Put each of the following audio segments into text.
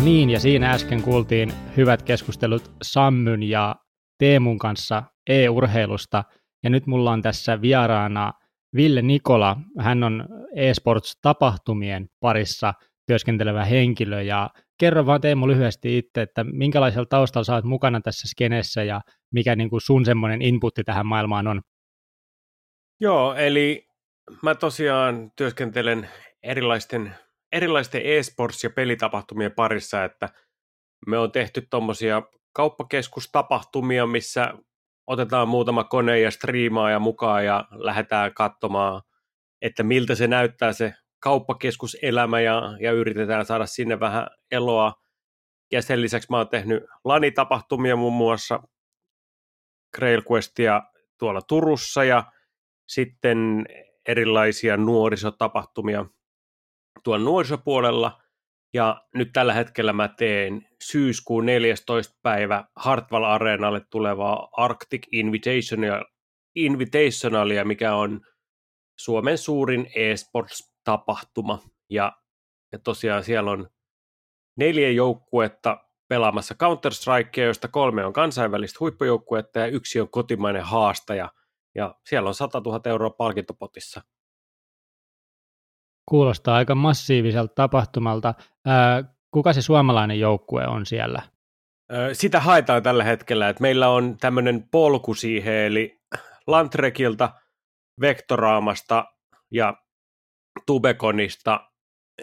No niin, ja siinä äsken kuultiin hyvät keskustelut Sammyn ja Teemun kanssa e-urheilusta, ja nyt mulla on tässä vieraana Ville Nikola. Hän on e-sports-tapahtumien parissa työskentelevä henkilö, ja kerro vaan Teemu lyhyesti itse, että minkälaisella taustalla oot mukana tässä skenessä, ja mikä niin kuin sun semmoinen inputti tähän maailmaan on? Joo, eli mä tosiaan työskentelen erilaisten erilaisten e-sports- ja pelitapahtumien parissa, että me on tehty tuommoisia kauppakeskustapahtumia, missä otetaan muutama kone ja striimaa ja mukaan ja lähdetään katsomaan, että miltä se näyttää se kauppakeskuselämä ja, ja yritetään saada sinne vähän eloa. Ja sen lisäksi mä oon tehnyt lanitapahtumia muun muassa Grail Questia tuolla Turussa ja sitten erilaisia nuorisotapahtumia tuon nuorisopuolella, ja nyt tällä hetkellä mä teen syyskuun 14. päivä Hartwall Areenalle tulevaa Arctic Invitational, Invitationalia, mikä on Suomen suurin e-sports-tapahtuma. Ja, ja tosiaan siellä on neljä joukkuetta pelaamassa Counter-Strikea, joista kolme on kansainvälistä huippujoukkuetta ja yksi on kotimainen haastaja. Ja siellä on 100 000 euroa palkintopotissa Kuulostaa aika massiiviselta tapahtumalta. Kuka se suomalainen joukkue on siellä? Sitä haetaan tällä hetkellä, että meillä on tämmöinen polku siihen, eli Lantrekilta, Vektoraamasta ja Tubekonista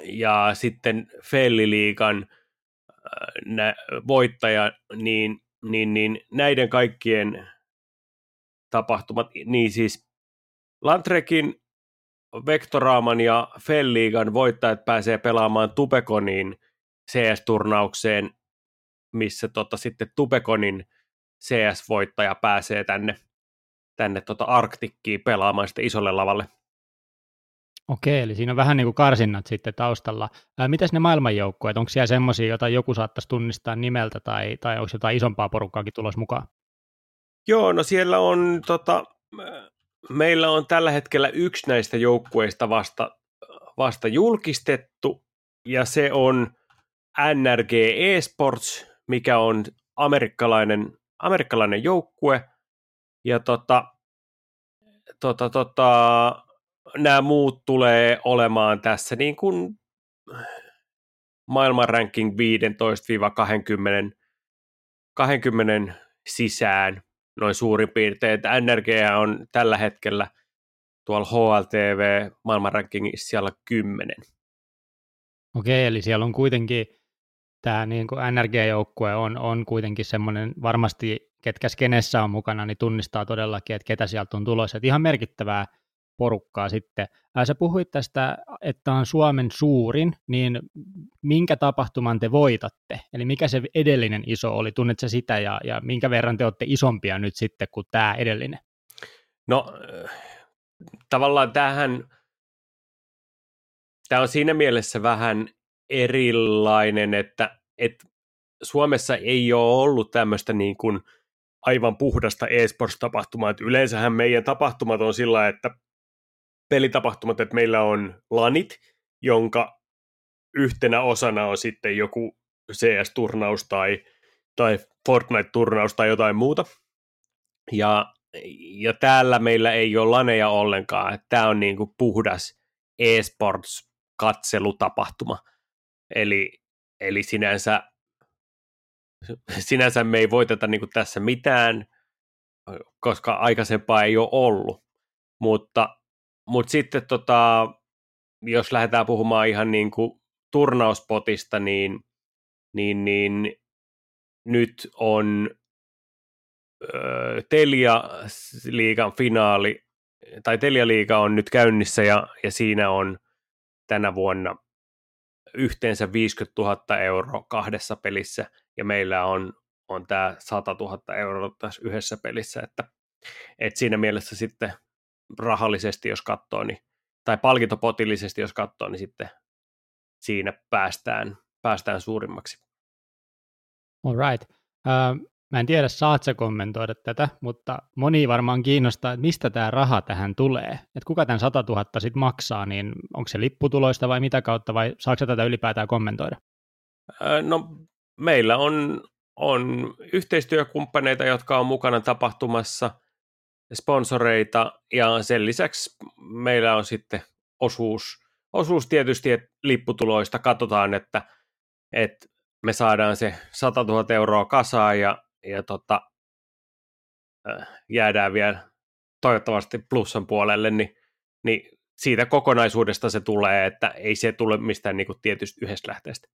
ja sitten Felliliikan voittaja, niin, niin, niin näiden kaikkien tapahtumat, niin siis Lantrekin Vektoraaman ja Felliigan voittajat pääsee pelaamaan Tubekonin CS-turnaukseen, missä tota, sitten Tubekonin CS-voittaja pääsee tänne, tänne tota Arktikkiin pelaamaan sitten isolle lavalle. Okei, eli siinä on vähän niin kuin karsinnat sitten taustalla. Ää, mitäs ne maailmanjoukkueet, onko siellä semmoisia, joita joku saattaisi tunnistaa nimeltä, tai, tai onko jotain isompaa porukkaakin tulos mukaan? Joo, no siellä on tota, meillä on tällä hetkellä yksi näistä joukkueista vasta, vasta julkistettu, ja se on NRG Esports, mikä on amerikkalainen, amerikkalainen joukkue, ja tota, tota, tota, nämä muut tulee olemaan tässä niin kuin maailman ranking 15-20 20 sisään noin suurin piirtein, että NRG on tällä hetkellä tuolla HLTV maailmanrankingissa siellä 10. Okei, eli siellä on kuitenkin tämä niin kuin NRG-joukkue on, on kuitenkin semmoinen, varmasti ketkä skenessä on mukana, niin tunnistaa todellakin, että ketä sieltä on tulossa. Että ihan merkittävää porukkaa sitten. Ää, sä puhuit tästä, että on Suomen suurin, niin minkä tapahtuman te voitatte? Eli mikä se edellinen iso oli? Tunnetko sitä ja, ja minkä verran te olette isompia nyt sitten kuin tämä edellinen? No tavallaan tähän, tämä on siinä mielessä vähän erilainen, että, että Suomessa ei ole ollut tämmöistä niin kuin aivan puhdasta e-sports-tapahtumaa. Yleensähän meidän tapahtumat on sillä, että pelitapahtumat, että meillä on lanit, jonka yhtenä osana on sitten joku CS-turnaus tai, tai Fortnite-turnaus tai jotain muuta. Ja, ja täällä meillä ei ole laneja ollenkaan. Tämä on niin kuin puhdas e-sports-katselutapahtuma. Eli, eli sinänsä, sinänsä me ei voiteta niin kuin tässä mitään, koska aikaisempaa ei ole ollut. Mutta mutta sitten tota, jos lähdetään puhumaan ihan niin kuin turnauspotista, niin, niin, niin nyt on ö, Telia-liigan finaali, tai Telia-liiga on nyt käynnissä ja, ja siinä on tänä vuonna yhteensä 50 000 euroa kahdessa pelissä ja meillä on, on tämä 100 000 euroa tässä yhdessä pelissä, että, että siinä mielessä sitten rahallisesti, jos katsoo, niin, tai palkintopotillisesti, jos katsoo, niin sitten siinä päästään, päästään suurimmaksi. All right. Uh, mä en tiedä, saat sä kommentoida tätä, mutta moni varmaan kiinnostaa, että mistä tämä raha tähän tulee. Että kuka tämän 100 000 sitten maksaa, niin onko se lipputuloista vai mitä kautta, vai saako tätä ylipäätään kommentoida? No meillä on, on yhteistyökumppaneita, jotka on mukana tapahtumassa, sponsoreita ja sen lisäksi meillä on sitten osuus, osuus tietysti, että lipputuloista katsotaan, että, että me saadaan se 100 000 euroa kasaan ja, ja tota, jäädään vielä toivottavasti plussan puolelle, niin, niin siitä kokonaisuudesta se tulee, että ei se tule mistään niin kuin tietystä yhdestä lähteestä.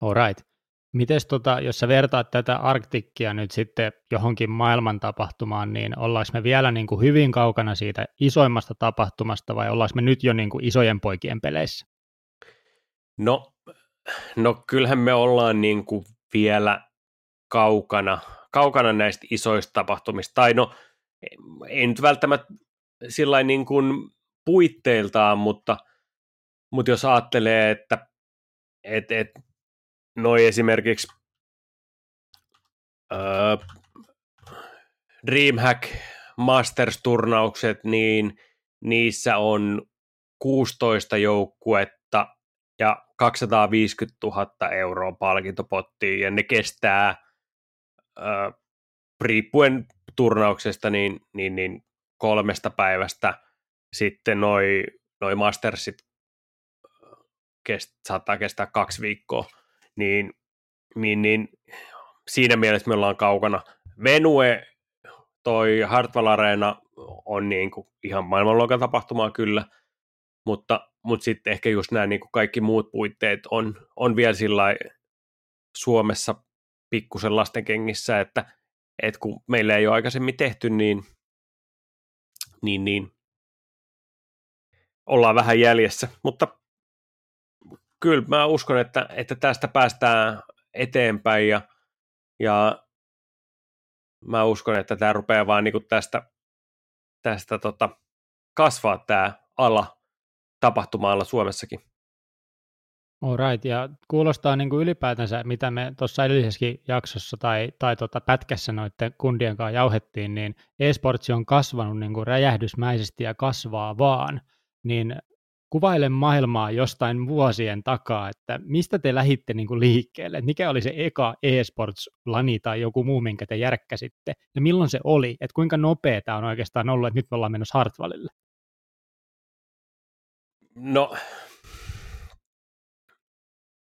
Alright. Mites tota, jos sä vertaat tätä Arktikkia nyt sitten johonkin maailman tapahtumaan, niin ollaanko me vielä niin kuin hyvin kaukana siitä isoimmasta tapahtumasta vai ollaanko me nyt jo niin kuin isojen poikien peleissä? No, no kyllähän me ollaan niin kuin vielä kaukana, kaukana näistä isoista tapahtumista. Tai no, ei nyt välttämättä sillä niin kuin puitteiltaan, mutta, mutta jos ajattelee, että et, et, noi esimerkiksi äh, Dreamhack Masters-turnaukset, niin niissä on 16 joukkuetta ja 250 000 euroa palkintopottiin, ja ne kestää äh, riippuen turnauksesta niin, niin, niin kolmesta päivästä sitten noi, noi Mastersit kest, saattaa kestää kaksi viikkoa, niin, niin, niin siinä mielessä me ollaan kaukana. Venue, toi Hartwell Arena on niin kuin ihan maailmanluokan tapahtumaa kyllä, mutta, mutta sitten ehkä just nämä niin kuin kaikki muut puitteet on, on vielä sillä Suomessa pikkusen lasten kengissä, että, että kun meillä ei ole aikaisemmin tehty, niin, niin, niin ollaan vähän jäljessä, mutta kyllä mä uskon, että, että tästä päästään eteenpäin ja, ja mä uskon, että tämä rupeaa vaan niin tästä, tästä tota, kasvaa tämä ala tapahtumaalla Suomessakin. Alright, ja kuulostaa niin kuin ylipäätänsä, mitä me tuossa edellisessäkin jaksossa tai, tai tota pätkässä noiden kundien kanssa jauhettiin, niin esportsi on kasvanut niin kuin räjähdysmäisesti ja kasvaa vaan, niin kuvaile maailmaa jostain vuosien takaa, että mistä te lähitte niin kuin liikkeelle, että mikä oli se eka eSports-lani tai joku muu, minkä te järkkäsitte, ja milloin se oli, että kuinka nopea tämä on oikeastaan ollut, että nyt me ollaan menossa Hartwallille? No,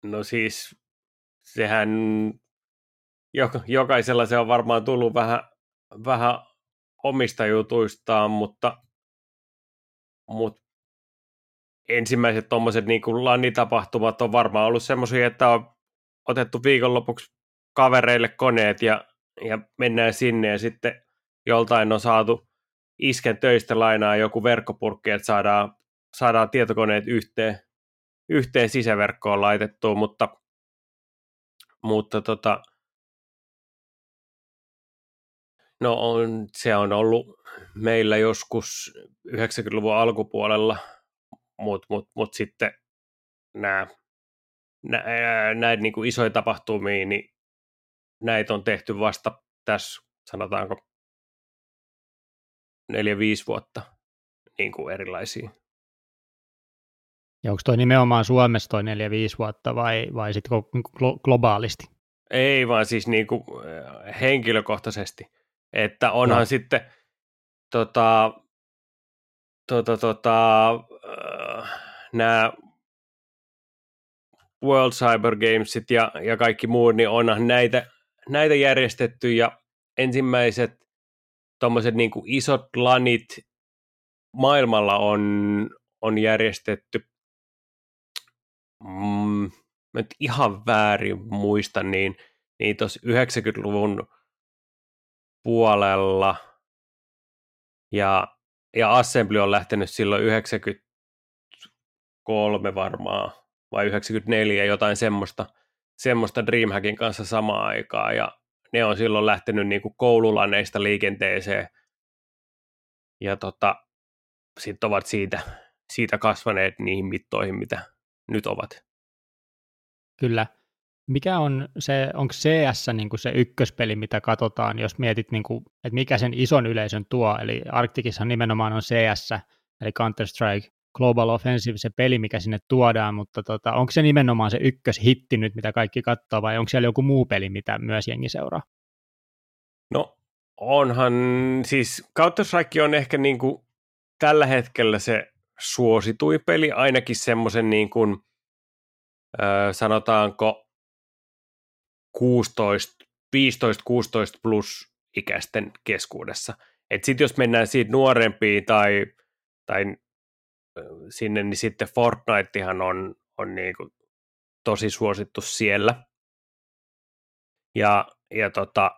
no siis sehän jokaisella se on varmaan tullut vähän, vähän omista jutuistaan, mutta, mutta ensimmäiset tuommoiset niin lannitapahtumat on varmaan ollut semmoisia, että on otettu viikonlopuksi kavereille koneet ja, ja mennään sinne ja sitten joltain on saatu isken töistä lainaa joku verkkopurkki, että saadaan, saadaan tietokoneet yhteen, yhteen sisäverkkoon laitettua, mutta, mutta tota, no on, se on ollut meillä joskus 90-luvun alkupuolella – mutta mut, mut sitten nämä, näitä niin kuin isoja tapahtumia, niin näitä on tehty vasta tässä, sanotaanko, neljä-viisi vuotta niin kuin erilaisia. Ja onko toi nimenomaan Suomessa toi neljä 5 vuotta vai, vai sitten glo- globaalisti? Ei, vaan siis niin kuin henkilökohtaisesti. Että onhan no. sitten tota, tota, tota, nämä World Cyber Gamesit ja, ja kaikki muut, niin onhan näitä, näitä järjestetty ja ensimmäiset tuommoiset niin isot lanit maailmalla on, on järjestetty, mm, nyt ihan väärin muista, niin, niin tuossa 90-luvun puolella ja, ja Assembly on lähtenyt silloin 90 93 varmaan, vai 94, jotain semmoista, semmoista Dreamhackin kanssa samaan aikaan, ja ne on silloin lähtenyt niin kuin koululaneista liikenteeseen, ja tota, sitten ovat siitä, siitä kasvaneet niihin mittoihin, mitä nyt ovat. Kyllä. Mikä on se, onko CS niin kuin se ykköspeli, mitä katsotaan, jos mietit, niin kuin, että mikä sen ison yleisön tuo, eli Arktikissa nimenomaan on CS, eli Counter-Strike, Global Offensive se peli, mikä sinne tuodaan, mutta tota, onko se nimenomaan se ykköshitti nyt, mitä kaikki katsoo, vai onko siellä joku muu peli, mitä myös jengi seuraa? No onhan, siis Counter-Strike on ehkä niin kuin tällä hetkellä se suositui peli, ainakin semmoisen niin kuin, äh, sanotaanko 16, 15-16 plus ikäisten keskuudessa. Sitten jos mennään siitä nuorempiin tai, tai sinne, niin sitten Fortnitehan on, on niin kuin tosi suosittu siellä. Ja, ja tota,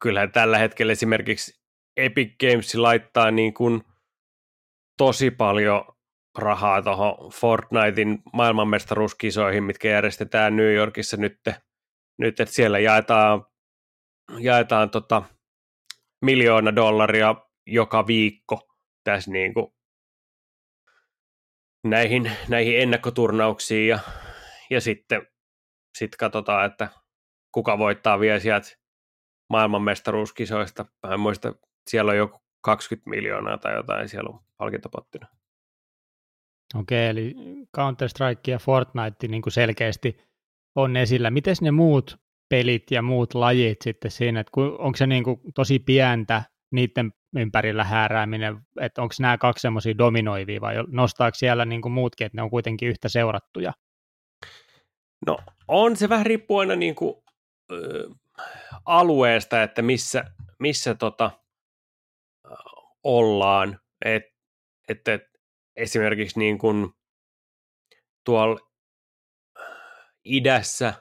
kyllähän tällä hetkellä esimerkiksi Epic Games laittaa niin kuin tosi paljon rahaa tuohon Fortnitein maailmanmestaruuskisoihin, mitkä järjestetään New Yorkissa nyt, nyt että siellä jaetaan, jaetaan tota miljoona dollaria joka viikko tässä niin kuin näihin, näihin ennakkoturnauksiin ja, ja sitten sit katsotaan, että kuka voittaa vielä sieltä maailmanmestaruuskisoista. Mä en muista, siellä on joku 20 miljoonaa tai jotain siellä on palkintopottina. Okei, eli Counter-Strike ja Fortnite niin kuin selkeästi on esillä. Miten ne muut pelit ja muut lajit sitten siinä, että onko se niin kuin tosi pientä niiden ympärillä häärääminen, että onko nämä kaksi semmoisia dominoivia vai nostaako siellä niin kuin muutkin, että ne on kuitenkin yhtä seurattuja? No on se vähän riippuu aina niin kuin, ö, alueesta, että missä, missä tota, ollaan. Et, et, et, esimerkiksi niin kuin tuolla idässä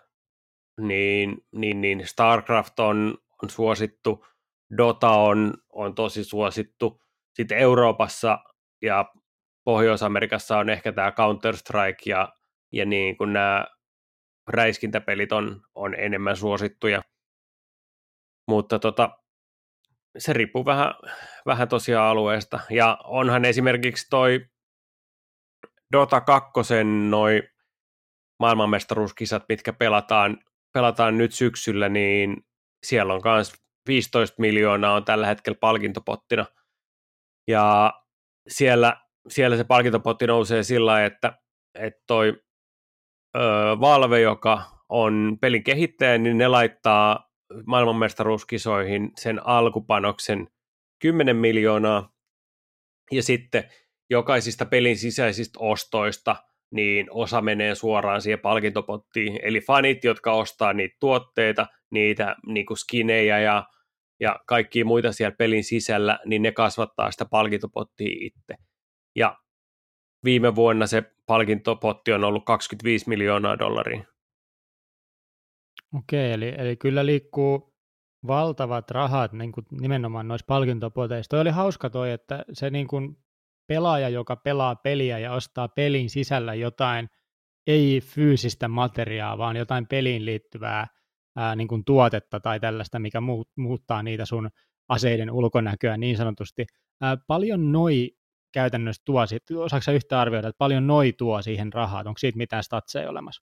niin, niin, niin StarCraft on, on suosittu, Dota on, on tosi suosittu. Sitten Euroopassa ja Pohjois-Amerikassa on ehkä tämä Counter-Strike ja, ja niin kuin nämä räiskintäpelit on, on enemmän suosittuja. Mutta tota, se riippuu vähän, vähän tosiaan alueesta. Ja onhan esimerkiksi toi Dota 2 noi maailmanmestaruuskisat, mitkä pelataan, pelataan nyt syksyllä, niin siellä on myös 15 miljoonaa on tällä hetkellä palkintopottina. Ja siellä, siellä se palkintopotti nousee sillä että, että toi ö, Valve, joka on pelin kehittäjä, niin ne laittaa maailmanmestaruuskisoihin sen alkupanoksen 10 miljoonaa, ja sitten jokaisista pelin sisäisistä ostoista niin osa menee suoraan siihen palkintopottiin. Eli fanit, jotka ostaa niitä tuotteita, niitä niin kuin skinejä ja, ja kaikkia muita siellä pelin sisällä, niin ne kasvattaa sitä palkintopottia itse. Ja viime vuonna se palkintopotti on ollut 25 miljoonaa dollaria. Okei, eli, eli kyllä liikkuu valtavat rahat niin kuin nimenomaan noissa palkintopoteissa. Toi oli hauska toi, että se niin kuin pelaaja, joka pelaa peliä ja ostaa pelin sisällä jotain ei fyysistä materiaa, vaan jotain peliin liittyvää ää, niin kuin tuotetta tai tällaista, mikä muut, muuttaa niitä sun aseiden ulkonäköä niin sanotusti. Ää, paljon noi käytännössä tuo, osaako yhtä arvioida, että paljon noi tuo siihen rahaa, onko siitä mitään statseja olemassa?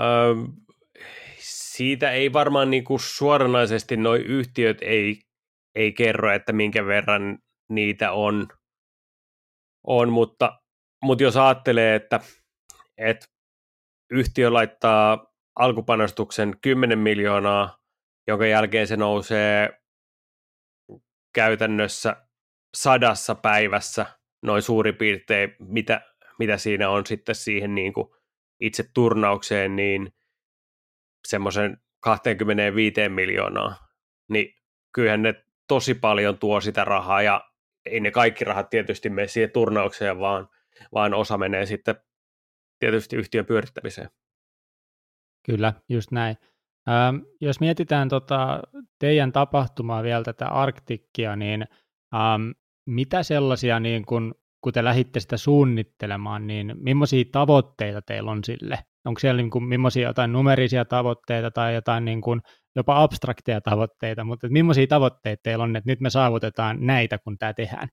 Öö, siitä ei varmaan niin kuin suoranaisesti noi yhtiöt ei, ei kerro, että minkä verran niitä on, on mutta, mutta jos ajattelee, että, että yhtiö laittaa alkupanostuksen 10 miljoonaa, jonka jälkeen se nousee käytännössä sadassa päivässä noin suurin piirtein, mitä, mitä siinä on sitten siihen niin kuin itse turnaukseen, niin semmoisen 25 miljoonaa, niin kyllähän ne tosi paljon tuo sitä rahaa ja ei ne kaikki rahat tietysti mene siihen turnaukseen, vaan, vaan osa menee sitten tietysti yhtiön pyörittämiseen. Kyllä, just näin. Ähm, jos mietitään tota teidän tapahtumaa vielä tätä Arktikkia, niin ähm, mitä sellaisia, niin kun, kun te lähditte sitä suunnittelemaan, niin millaisia tavoitteita teillä on sille? Onko siellä niin kuin, millaisia jotain numerisia tavoitteita tai jotain niin kuin, jopa abstrakteja tavoitteita, mutta että millaisia tavoitteita teillä on, että nyt me saavutetaan näitä, kun tämä tehdään?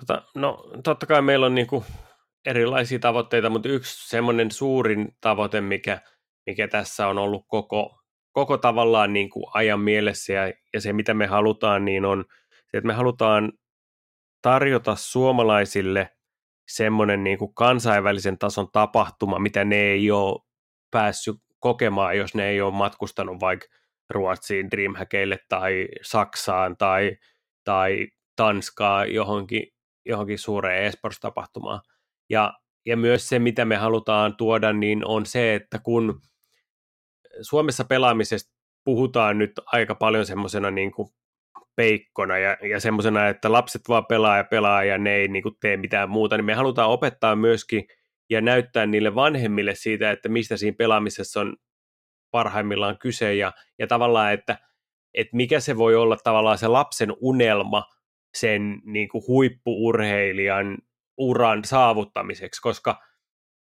Tota, no totta kai meillä on niin kuin erilaisia tavoitteita, mutta yksi semmoinen suurin tavoite, mikä, mikä tässä on ollut koko, koko tavallaan niin kuin ajan mielessä ja, ja se, mitä me halutaan, niin on se, että me halutaan tarjota suomalaisille semmoinen niin kuin kansainvälisen tason tapahtuma, mitä ne ei ole päässyt kokemaan, jos ne ei ole matkustanut vaikka Ruotsiin Dreamhackeille tai Saksaan tai, tai Tanskaa johonkin, johonkin suureen esports-tapahtumaan. Ja, ja myös se, mitä me halutaan tuoda, niin on se, että kun Suomessa pelaamisesta puhutaan nyt aika paljon semmoisena niin kuin peikkona ja, ja semmoisena, että lapset vaan pelaa ja pelaa ja ne ei niin kuin tee mitään muuta, niin me halutaan opettaa myöskin ja näyttää niille vanhemmille siitä, että mistä siinä pelaamisessa on parhaimmillaan kyse ja, ja tavallaan, että, että mikä se voi olla tavallaan se lapsen unelma sen niin kuin huippuurheilijan uran saavuttamiseksi, koska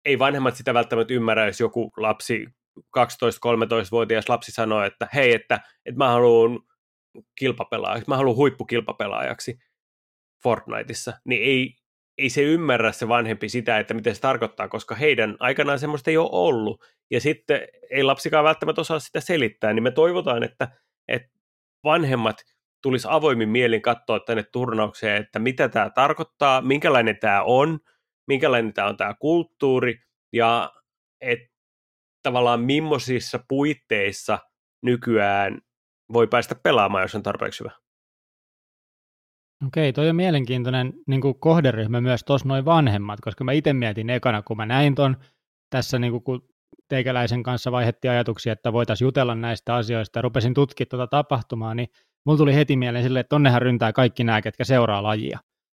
ei vanhemmat sitä välttämättä ymmärrä, jos joku lapsi, 12-13-vuotias lapsi sanoo, että hei, että, että mä haluan kilpapelaajaksi, mä haluan huippukilpapelaajaksi Fortniteissa, niin ei, ei se ymmärrä se vanhempi sitä, että miten se tarkoittaa, koska heidän aikanaan semmoista ei ole ollut. Ja sitten ei lapsikaan välttämättä osaa sitä selittää, niin me toivotaan, että, että vanhemmat tulisi avoimin mielin katsoa tänne turnaukseen, että mitä tämä tarkoittaa, minkälainen tämä on, minkälainen tämä on tämä kulttuuri, ja että tavallaan millaisissa puitteissa nykyään voi päästä pelaamaan, jos on tarpeeksi hyvä. Okei, toi on mielenkiintoinen niin kuin kohderyhmä myös tuossa noin vanhemmat, koska mä itse mietin ekana, kun mä näin ton tässä, niin kuin, kun teikäläisen kanssa vaihettiin ajatuksia, että voitaisiin jutella näistä asioista ja rupesin tutkimaan tuota tapahtumaa, niin mulla tuli heti mieleen silleen, että tonnehan ryntää kaikki nämä, ketkä seuraa lajia.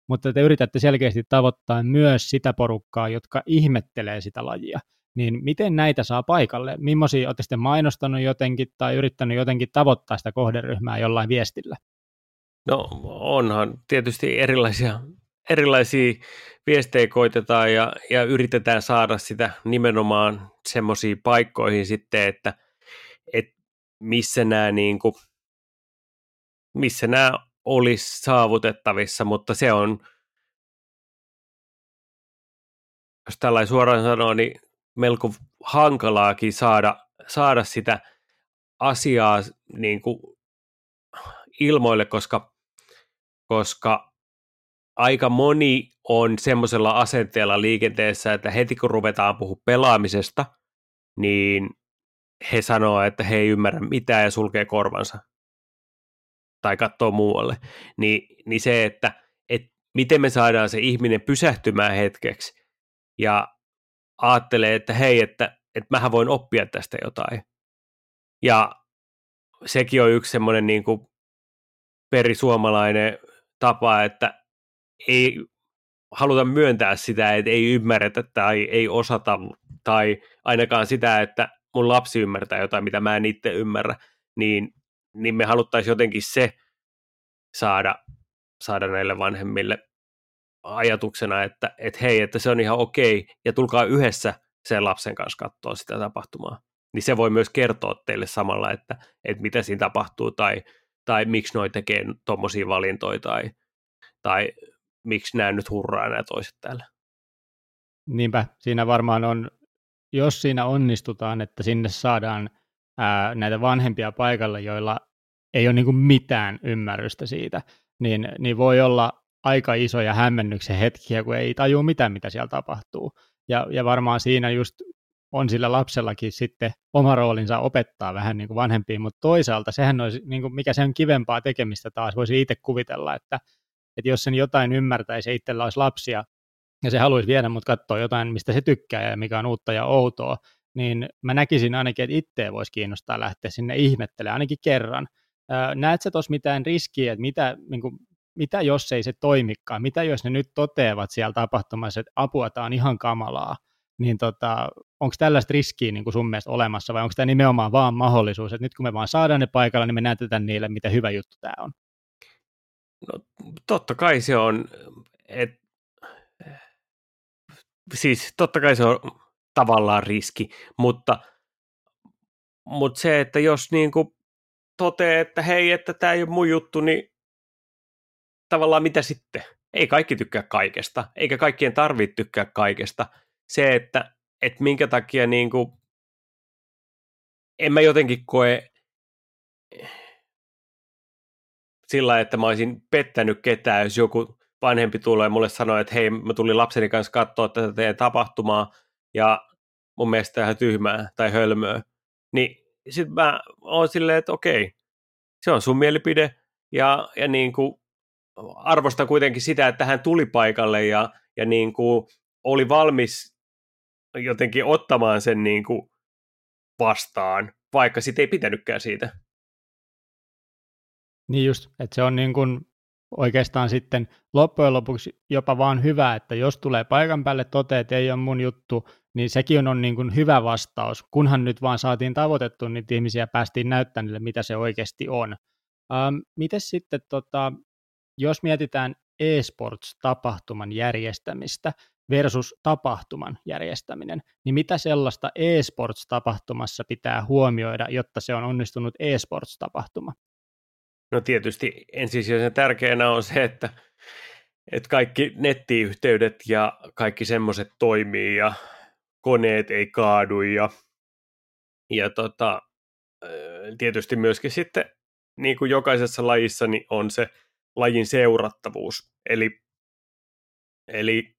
Mutta te yritätte selkeästi tavoittaa myös sitä porukkaa, jotka ihmettelee sitä lajia. Niin miten näitä saa paikalle? Millaisia olette sitten mainostanut jotenkin tai yrittänyt jotenkin tavoittaa sitä kohderyhmää jollain viestillä? No onhan tietysti erilaisia, erilaisia viestejä koitetaan ja, ja yritetään saada sitä nimenomaan semmoisiin paikkoihin sitten, että, että missä nämä niin kuin, missä nämä olisi saavutettavissa, mutta se on, jos tällainen suoraan sanoo, niin melko hankalaakin saada, saada sitä asiaa niin kuin ilmoille, koska, koska aika moni on semmoisella asenteella liikenteessä, että heti kun ruvetaan puhua pelaamisesta, niin he sanoo, että he ei ymmärrä mitään ja sulkee korvansa tai katsoo muualle. Ni, niin se, että et miten me saadaan se ihminen pysähtymään hetkeksi ja ajattelee, että hei, että, että mähän voin oppia tästä jotain. Ja sekin on yksi semmoinen niin kuin perisuomalainen tapa, että ei haluta myöntää sitä, että ei ymmärretä tai ei osata, tai ainakaan sitä, että mun lapsi ymmärtää jotain, mitä mä en itse ymmärrä, niin, niin me haluttaisiin jotenkin se saada, saada näille vanhemmille ajatuksena, että, että hei, että se on ihan okei, ja tulkaa yhdessä sen lapsen kanssa katsoa sitä tapahtumaa. Niin se voi myös kertoa teille samalla, että, että mitä siinä tapahtuu, tai, tai miksi noi tekee tuommoisia valintoja, tai, tai miksi nämä nyt hurraa nämä toiset täällä. Niinpä, siinä varmaan on, jos siinä onnistutaan, että sinne saadaan ää, näitä vanhempia paikalle, joilla ei ole niin mitään ymmärrystä siitä, niin, niin voi olla aika isoja hämmennyksen hetkiä, kun ei tajua mitään, mitä siellä tapahtuu. Ja, ja varmaan siinä just on sillä lapsellakin sitten oma roolinsa opettaa vähän niin kuin vanhempiin, mutta toisaalta sehän olisi, niin kuin mikä se on kivempaa tekemistä taas, voisi itse kuvitella, että, että jos sen jotain ymmärtäisi ja itsellä olisi lapsia, ja se haluaisi viedä mut katsoa jotain, mistä se tykkää ja mikä on uutta ja outoa, niin mä näkisin ainakin, että itseä voisi kiinnostaa lähteä sinne ihmettelemään ainakin kerran. Näetkö tuossa mitään riskiä, että mitä, niin kuin, mitä jos ei se toimikaan, mitä jos ne nyt toteavat siellä tapahtumassa, että apua, tämä on ihan kamalaa, niin tota, onko tällaista riskiä niin kuin sun mielestä olemassa, vai onko tämä nimenomaan vaan mahdollisuus, että nyt kun me vaan saadaan ne paikalla, niin me näytetään niille, mitä hyvä juttu tämä on? No totta kai se on, et, siis totta kai se on tavallaan riski, mutta, mutta se, että jos niin kuin toteaa, että hei, että tämä ei ole mun juttu, niin tavallaan mitä sitten? Ei kaikki tykkää kaikesta, eikä kaikkien tarvitse tykkää kaikesta. Se, että, että minkä takia niin kuin, en mä jotenkin koe sillä, että mä olisin pettänyt ketään, jos joku vanhempi tulee mulle sanoa, että hei, mä tulin lapseni kanssa katsoa tätä teidän tapahtumaa, ja mun mielestä ihan tyhmää tai hölmöä, niin sitten mä oon silleen, että okei, se on sun mielipide, ja, ja niin kuin arvostan kuitenkin sitä, että hän tuli paikalle ja, ja niin kuin oli valmis jotenkin ottamaan sen niin kuin vastaan, vaikka sitten ei pitänytkään siitä. Niin just, että se on niin kuin oikeastaan sitten loppujen lopuksi jopa vaan hyvä, että jos tulee paikan päälle toteaa, että ei ole mun juttu, niin sekin on niin kuin hyvä vastaus, kunhan nyt vaan saatiin tavoitettu niitä ihmisiä päästiin näyttämään mitä se oikeasti on. Ähm, miten sitten, tota, jos mietitään e-sports-tapahtuman järjestämistä versus tapahtuman järjestäminen, niin mitä sellaista e-sports-tapahtumassa pitää huomioida, jotta se on onnistunut e-sports-tapahtuma? No tietysti ensisijaisen tärkeänä on se, että, että kaikki nettiyhteydet ja kaikki semmoiset toimii ja koneet ei kaadu ja, ja tota, tietysti myöskin sitten niin kuin jokaisessa lajissa niin on se lajin seurattavuus. Eli, eli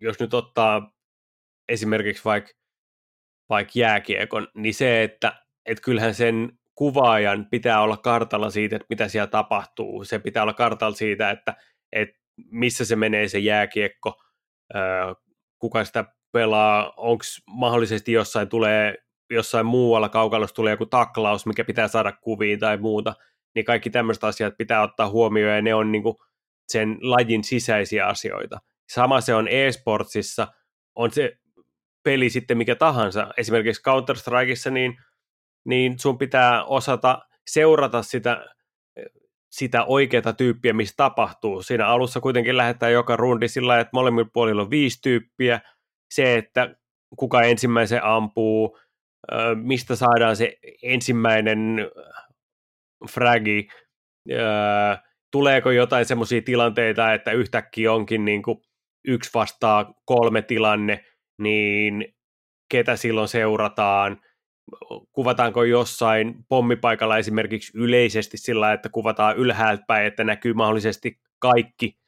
jos nyt ottaa esimerkiksi vaikka vaik jääkiekon, niin se, että et kyllähän sen kuvaajan pitää olla kartalla siitä, että mitä siellä tapahtuu. Se pitää olla kartalla siitä, että, että missä se menee se jääkiekko, kuka sitä pelaa, onko mahdollisesti jossain tulee jossain muualla kaukalossa tulee joku taklaus, mikä pitää saada kuviin tai muuta, niin kaikki tämmöiset asiat pitää ottaa huomioon ja ne on niinku sen lajin sisäisiä asioita. Sama se on e-sportsissa, on se peli sitten mikä tahansa. Esimerkiksi Counter-Strikeissa niin, niin sun pitää osata seurata sitä, sitä oikeaa tyyppiä, missä tapahtuu. Siinä alussa kuitenkin lähdetään joka rundi sillä että molemmilla puolilla on viisi tyyppiä. Se, että kuka ensimmäisen ampuu, mistä saadaan se ensimmäinen fragi, tuleeko jotain semmoisia tilanteita, että yhtäkkiä onkin niin kuin yksi vastaa kolme tilanne, niin ketä silloin seurataan, kuvataanko jossain pommipaikalla esimerkiksi yleisesti sillä, että kuvataan ylhäältä päin, että näkyy mahdollisesti kaikki,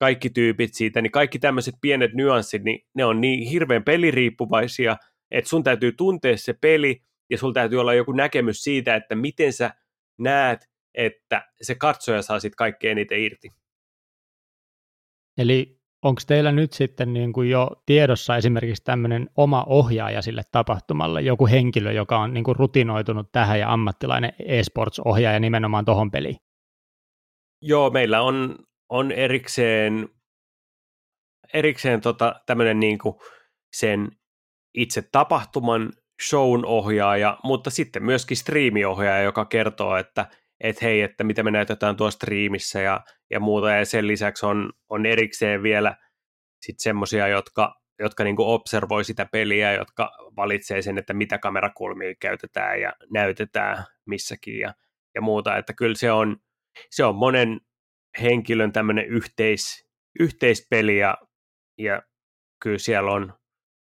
kaikki tyypit siitä, niin kaikki tämmöiset pienet nyanssit, niin ne on niin hirveän peliriippuvaisia, että sun täytyy tuntea se peli, ja sulla täytyy olla joku näkemys siitä, että miten sä näet, että se katsoja saa sitten kaikkein eniten irti. Eli onko teillä nyt sitten niin kuin jo tiedossa esimerkiksi tämmöinen oma ohjaaja sille tapahtumalle, joku henkilö, joka on niin kuin rutinoitunut tähän ja ammattilainen e-sports-ohjaaja nimenomaan tuohon peliin? Joo, meillä on, on erikseen, erikseen tota, tämmöinen niin kuin sen itse tapahtuman shown ohjaaja, mutta sitten myöskin striimiohjaaja, joka kertoo, että et hei, että mitä me näytetään tuossa striimissä ja, ja muuta, ja sen lisäksi on, on erikseen vielä sitten semmoisia, jotka, jotka niinku observoi sitä peliä, jotka valitsee sen, että mitä kamerakulmia käytetään ja näytetään missäkin ja, ja muuta, että kyllä se on, se on monen henkilön tämmöinen yhteis, yhteispeli ja, ja kyllä siellä on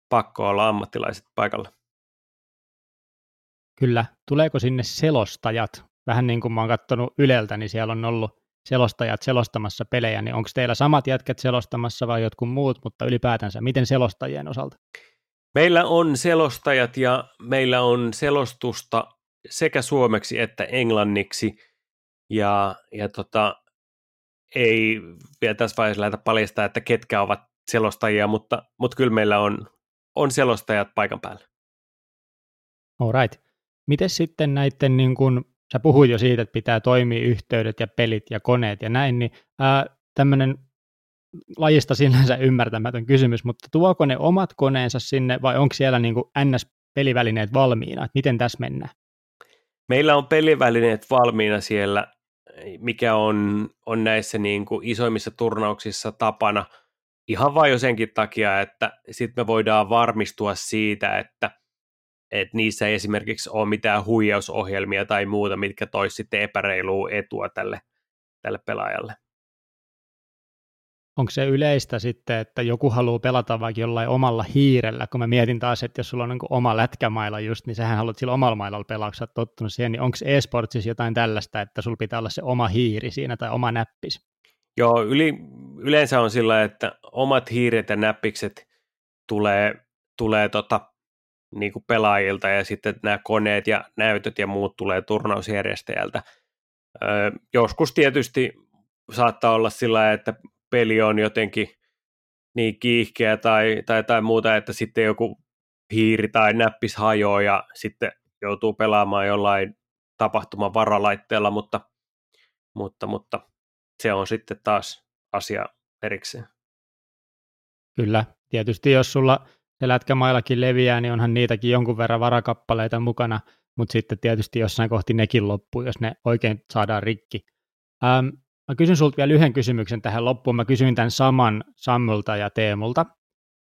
pakko olla ammattilaiset paikalla. Kyllä. Tuleeko sinne selostajat? Vähän niin kuin mä oon katsonut Yleltä, niin siellä on ollut selostajat selostamassa pelejä, niin onko teillä samat jätket selostamassa vai jotkut muut, mutta ylipäätänsä, miten selostajien osalta? Meillä on selostajat ja meillä on selostusta sekä suomeksi että englanniksi, ja, ja tota, ei vielä tässä vaiheessa lähdetä paljastaa, että ketkä ovat selostajia, mutta, mutta kyllä meillä on, on selostajat paikan päällä. All right. Miten sitten näiden, niin kun, sä puhuit jo siitä, että pitää toimia yhteydet ja pelit ja koneet ja näin, niin tämmöinen lajista sinänsä ymmärtämätön kysymys, mutta tuoko ne omat koneensa sinne vai onko siellä niin NS-pelivälineet valmiina? Että miten tässä mennään? Meillä on pelivälineet valmiina siellä, mikä on, on näissä niin kuin isoimmissa turnauksissa tapana ihan vain jo senkin takia, että sitten me voidaan varmistua siitä, että – että niissä ei esimerkiksi ole mitään huijausohjelmia tai muuta, mitkä toisi sitten epäreilua etua tälle, tälle pelaajalle. Onko se yleistä sitten, että joku haluaa pelata vaikka jollain omalla hiirellä, kun mä mietin taas, että jos sulla on niin oma lätkämailla just, niin sähän haluat sillä omalla mailalla pelaa, kun sä tottunut siihen, niin onko e-sportsissa jotain tällaista, että sulla pitää olla se oma hiiri siinä tai oma näppis? Joo, yli, yleensä on sillä, että omat hiiret ja näppikset tulee, tulee tota, niin kuin pelaajilta ja sitten nämä koneet ja näytöt ja muut tulee turnausjärjestäjältä. Öö, joskus tietysti saattaa olla sillä, että peli on jotenkin niin kiihkeä tai, tai, tai muuta, että sitten joku hiiri tai näppis hajoaa ja sitten joutuu pelaamaan jollain tapahtuman varalaitteella, mutta, mutta, mutta se on sitten taas asia erikseen. Kyllä, tietysti jos sulla se lätkämaillakin leviää, niin onhan niitäkin jonkun verran varakappaleita mukana, mutta sitten tietysti jossain kohti nekin loppuu, jos ne oikein saadaan rikki. Ähm, mä kysyn sulta vielä yhden kysymyksen tähän loppuun. Mä kysyin tämän saman Sammulta ja Teemulta.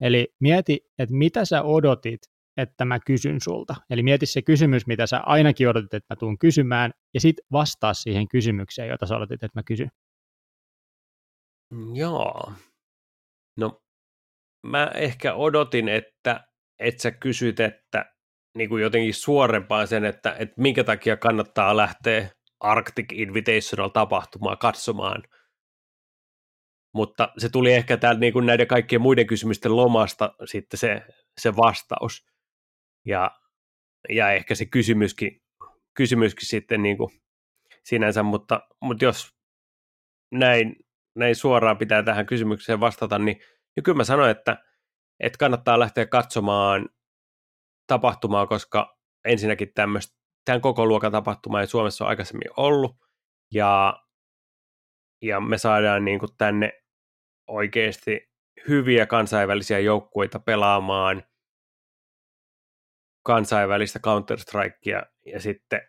Eli mieti, että mitä sä odotit, että mä kysyn sulta. Eli mieti se kysymys, mitä sä ainakin odotit, että mä tuun kysymään, ja sitten vastaa siihen kysymykseen, jota sä odotit, että mä kysyn. Joo. No, mä ehkä odotin, että, että sä kysyt, että niin kuin jotenkin suorempaan sen, että, että minkä takia kannattaa lähteä Arctic Invitational tapahtumaa katsomaan. Mutta se tuli ehkä täältä niin kuin näiden kaikkien muiden kysymysten lomasta sitten se, se vastaus. Ja, ja ehkä se kysymyskin, kysymyskin sitten niin kuin sinänsä, mutta, mutta jos näin, näin suoraan pitää tähän kysymykseen vastata, niin, niin kyllä mä sanoin, että, että kannattaa lähteä katsomaan tapahtumaa, koska ensinnäkin tämmöistä, tämän koko luokan tapahtuma ei Suomessa ole aikaisemmin ollut, ja, ja me saadaan niin kuin tänne oikeasti hyviä kansainvälisiä joukkueita pelaamaan kansainvälistä Counter-Strikea, ja sitten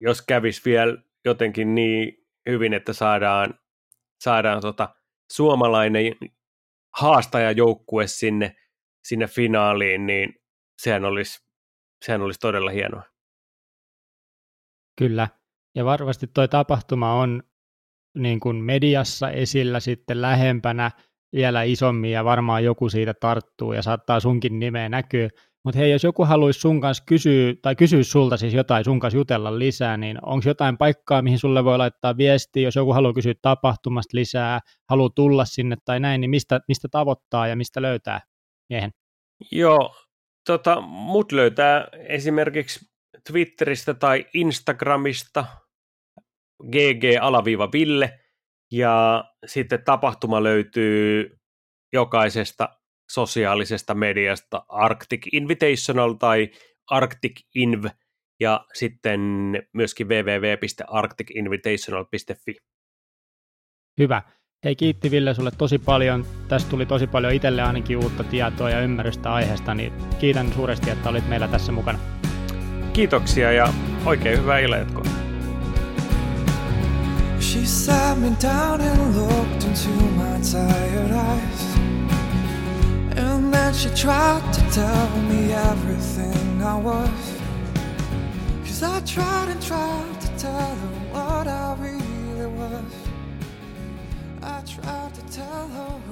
jos kävisi vielä jotenkin niin hyvin, että saadaan, saadaan tota suomalainen haastajajoukkue sinne, sinne finaaliin, niin sehän olisi, sehän olisi todella hienoa. Kyllä, ja varmasti tuo tapahtuma on niin kuin mediassa esillä sitten lähempänä vielä isommin ja varmaan joku siitä tarttuu ja saattaa sunkin nimeä näkyä. Mutta hei, jos joku haluaisi sun kanssa kysyä, tai kysyä sulta siis jotain, sun kanssa jutella lisää, niin onko jotain paikkaa, mihin sulle voi laittaa viestiä, jos joku haluaa kysyä tapahtumasta lisää, haluaa tulla sinne tai näin, niin mistä, mistä tavoittaa ja mista löytää miehen? Joo, tota, mut löytää esimerkiksi Twitteristä tai Instagramista gg-ville, ja sitten tapahtuma löytyy jokaisesta sosiaalisesta mediasta Arctic Invitational tai Arctic Inv ja sitten myöskin www.arcticinvitational.fi. Hyvä. Hei kiitti Ville sulle tosi paljon. Tästä tuli tosi paljon itselle ainakin uutta tietoa ja ymmärrystä aiheesta, niin kiitän suuresti, että olit meillä tässä mukana. Kiitoksia ja oikein hyvää illanjatkoa. She sat me down and looked into my tired eyes And then she tried to tell me everything I was. Cause I tried and tried to tell her what I really was. I tried to tell her.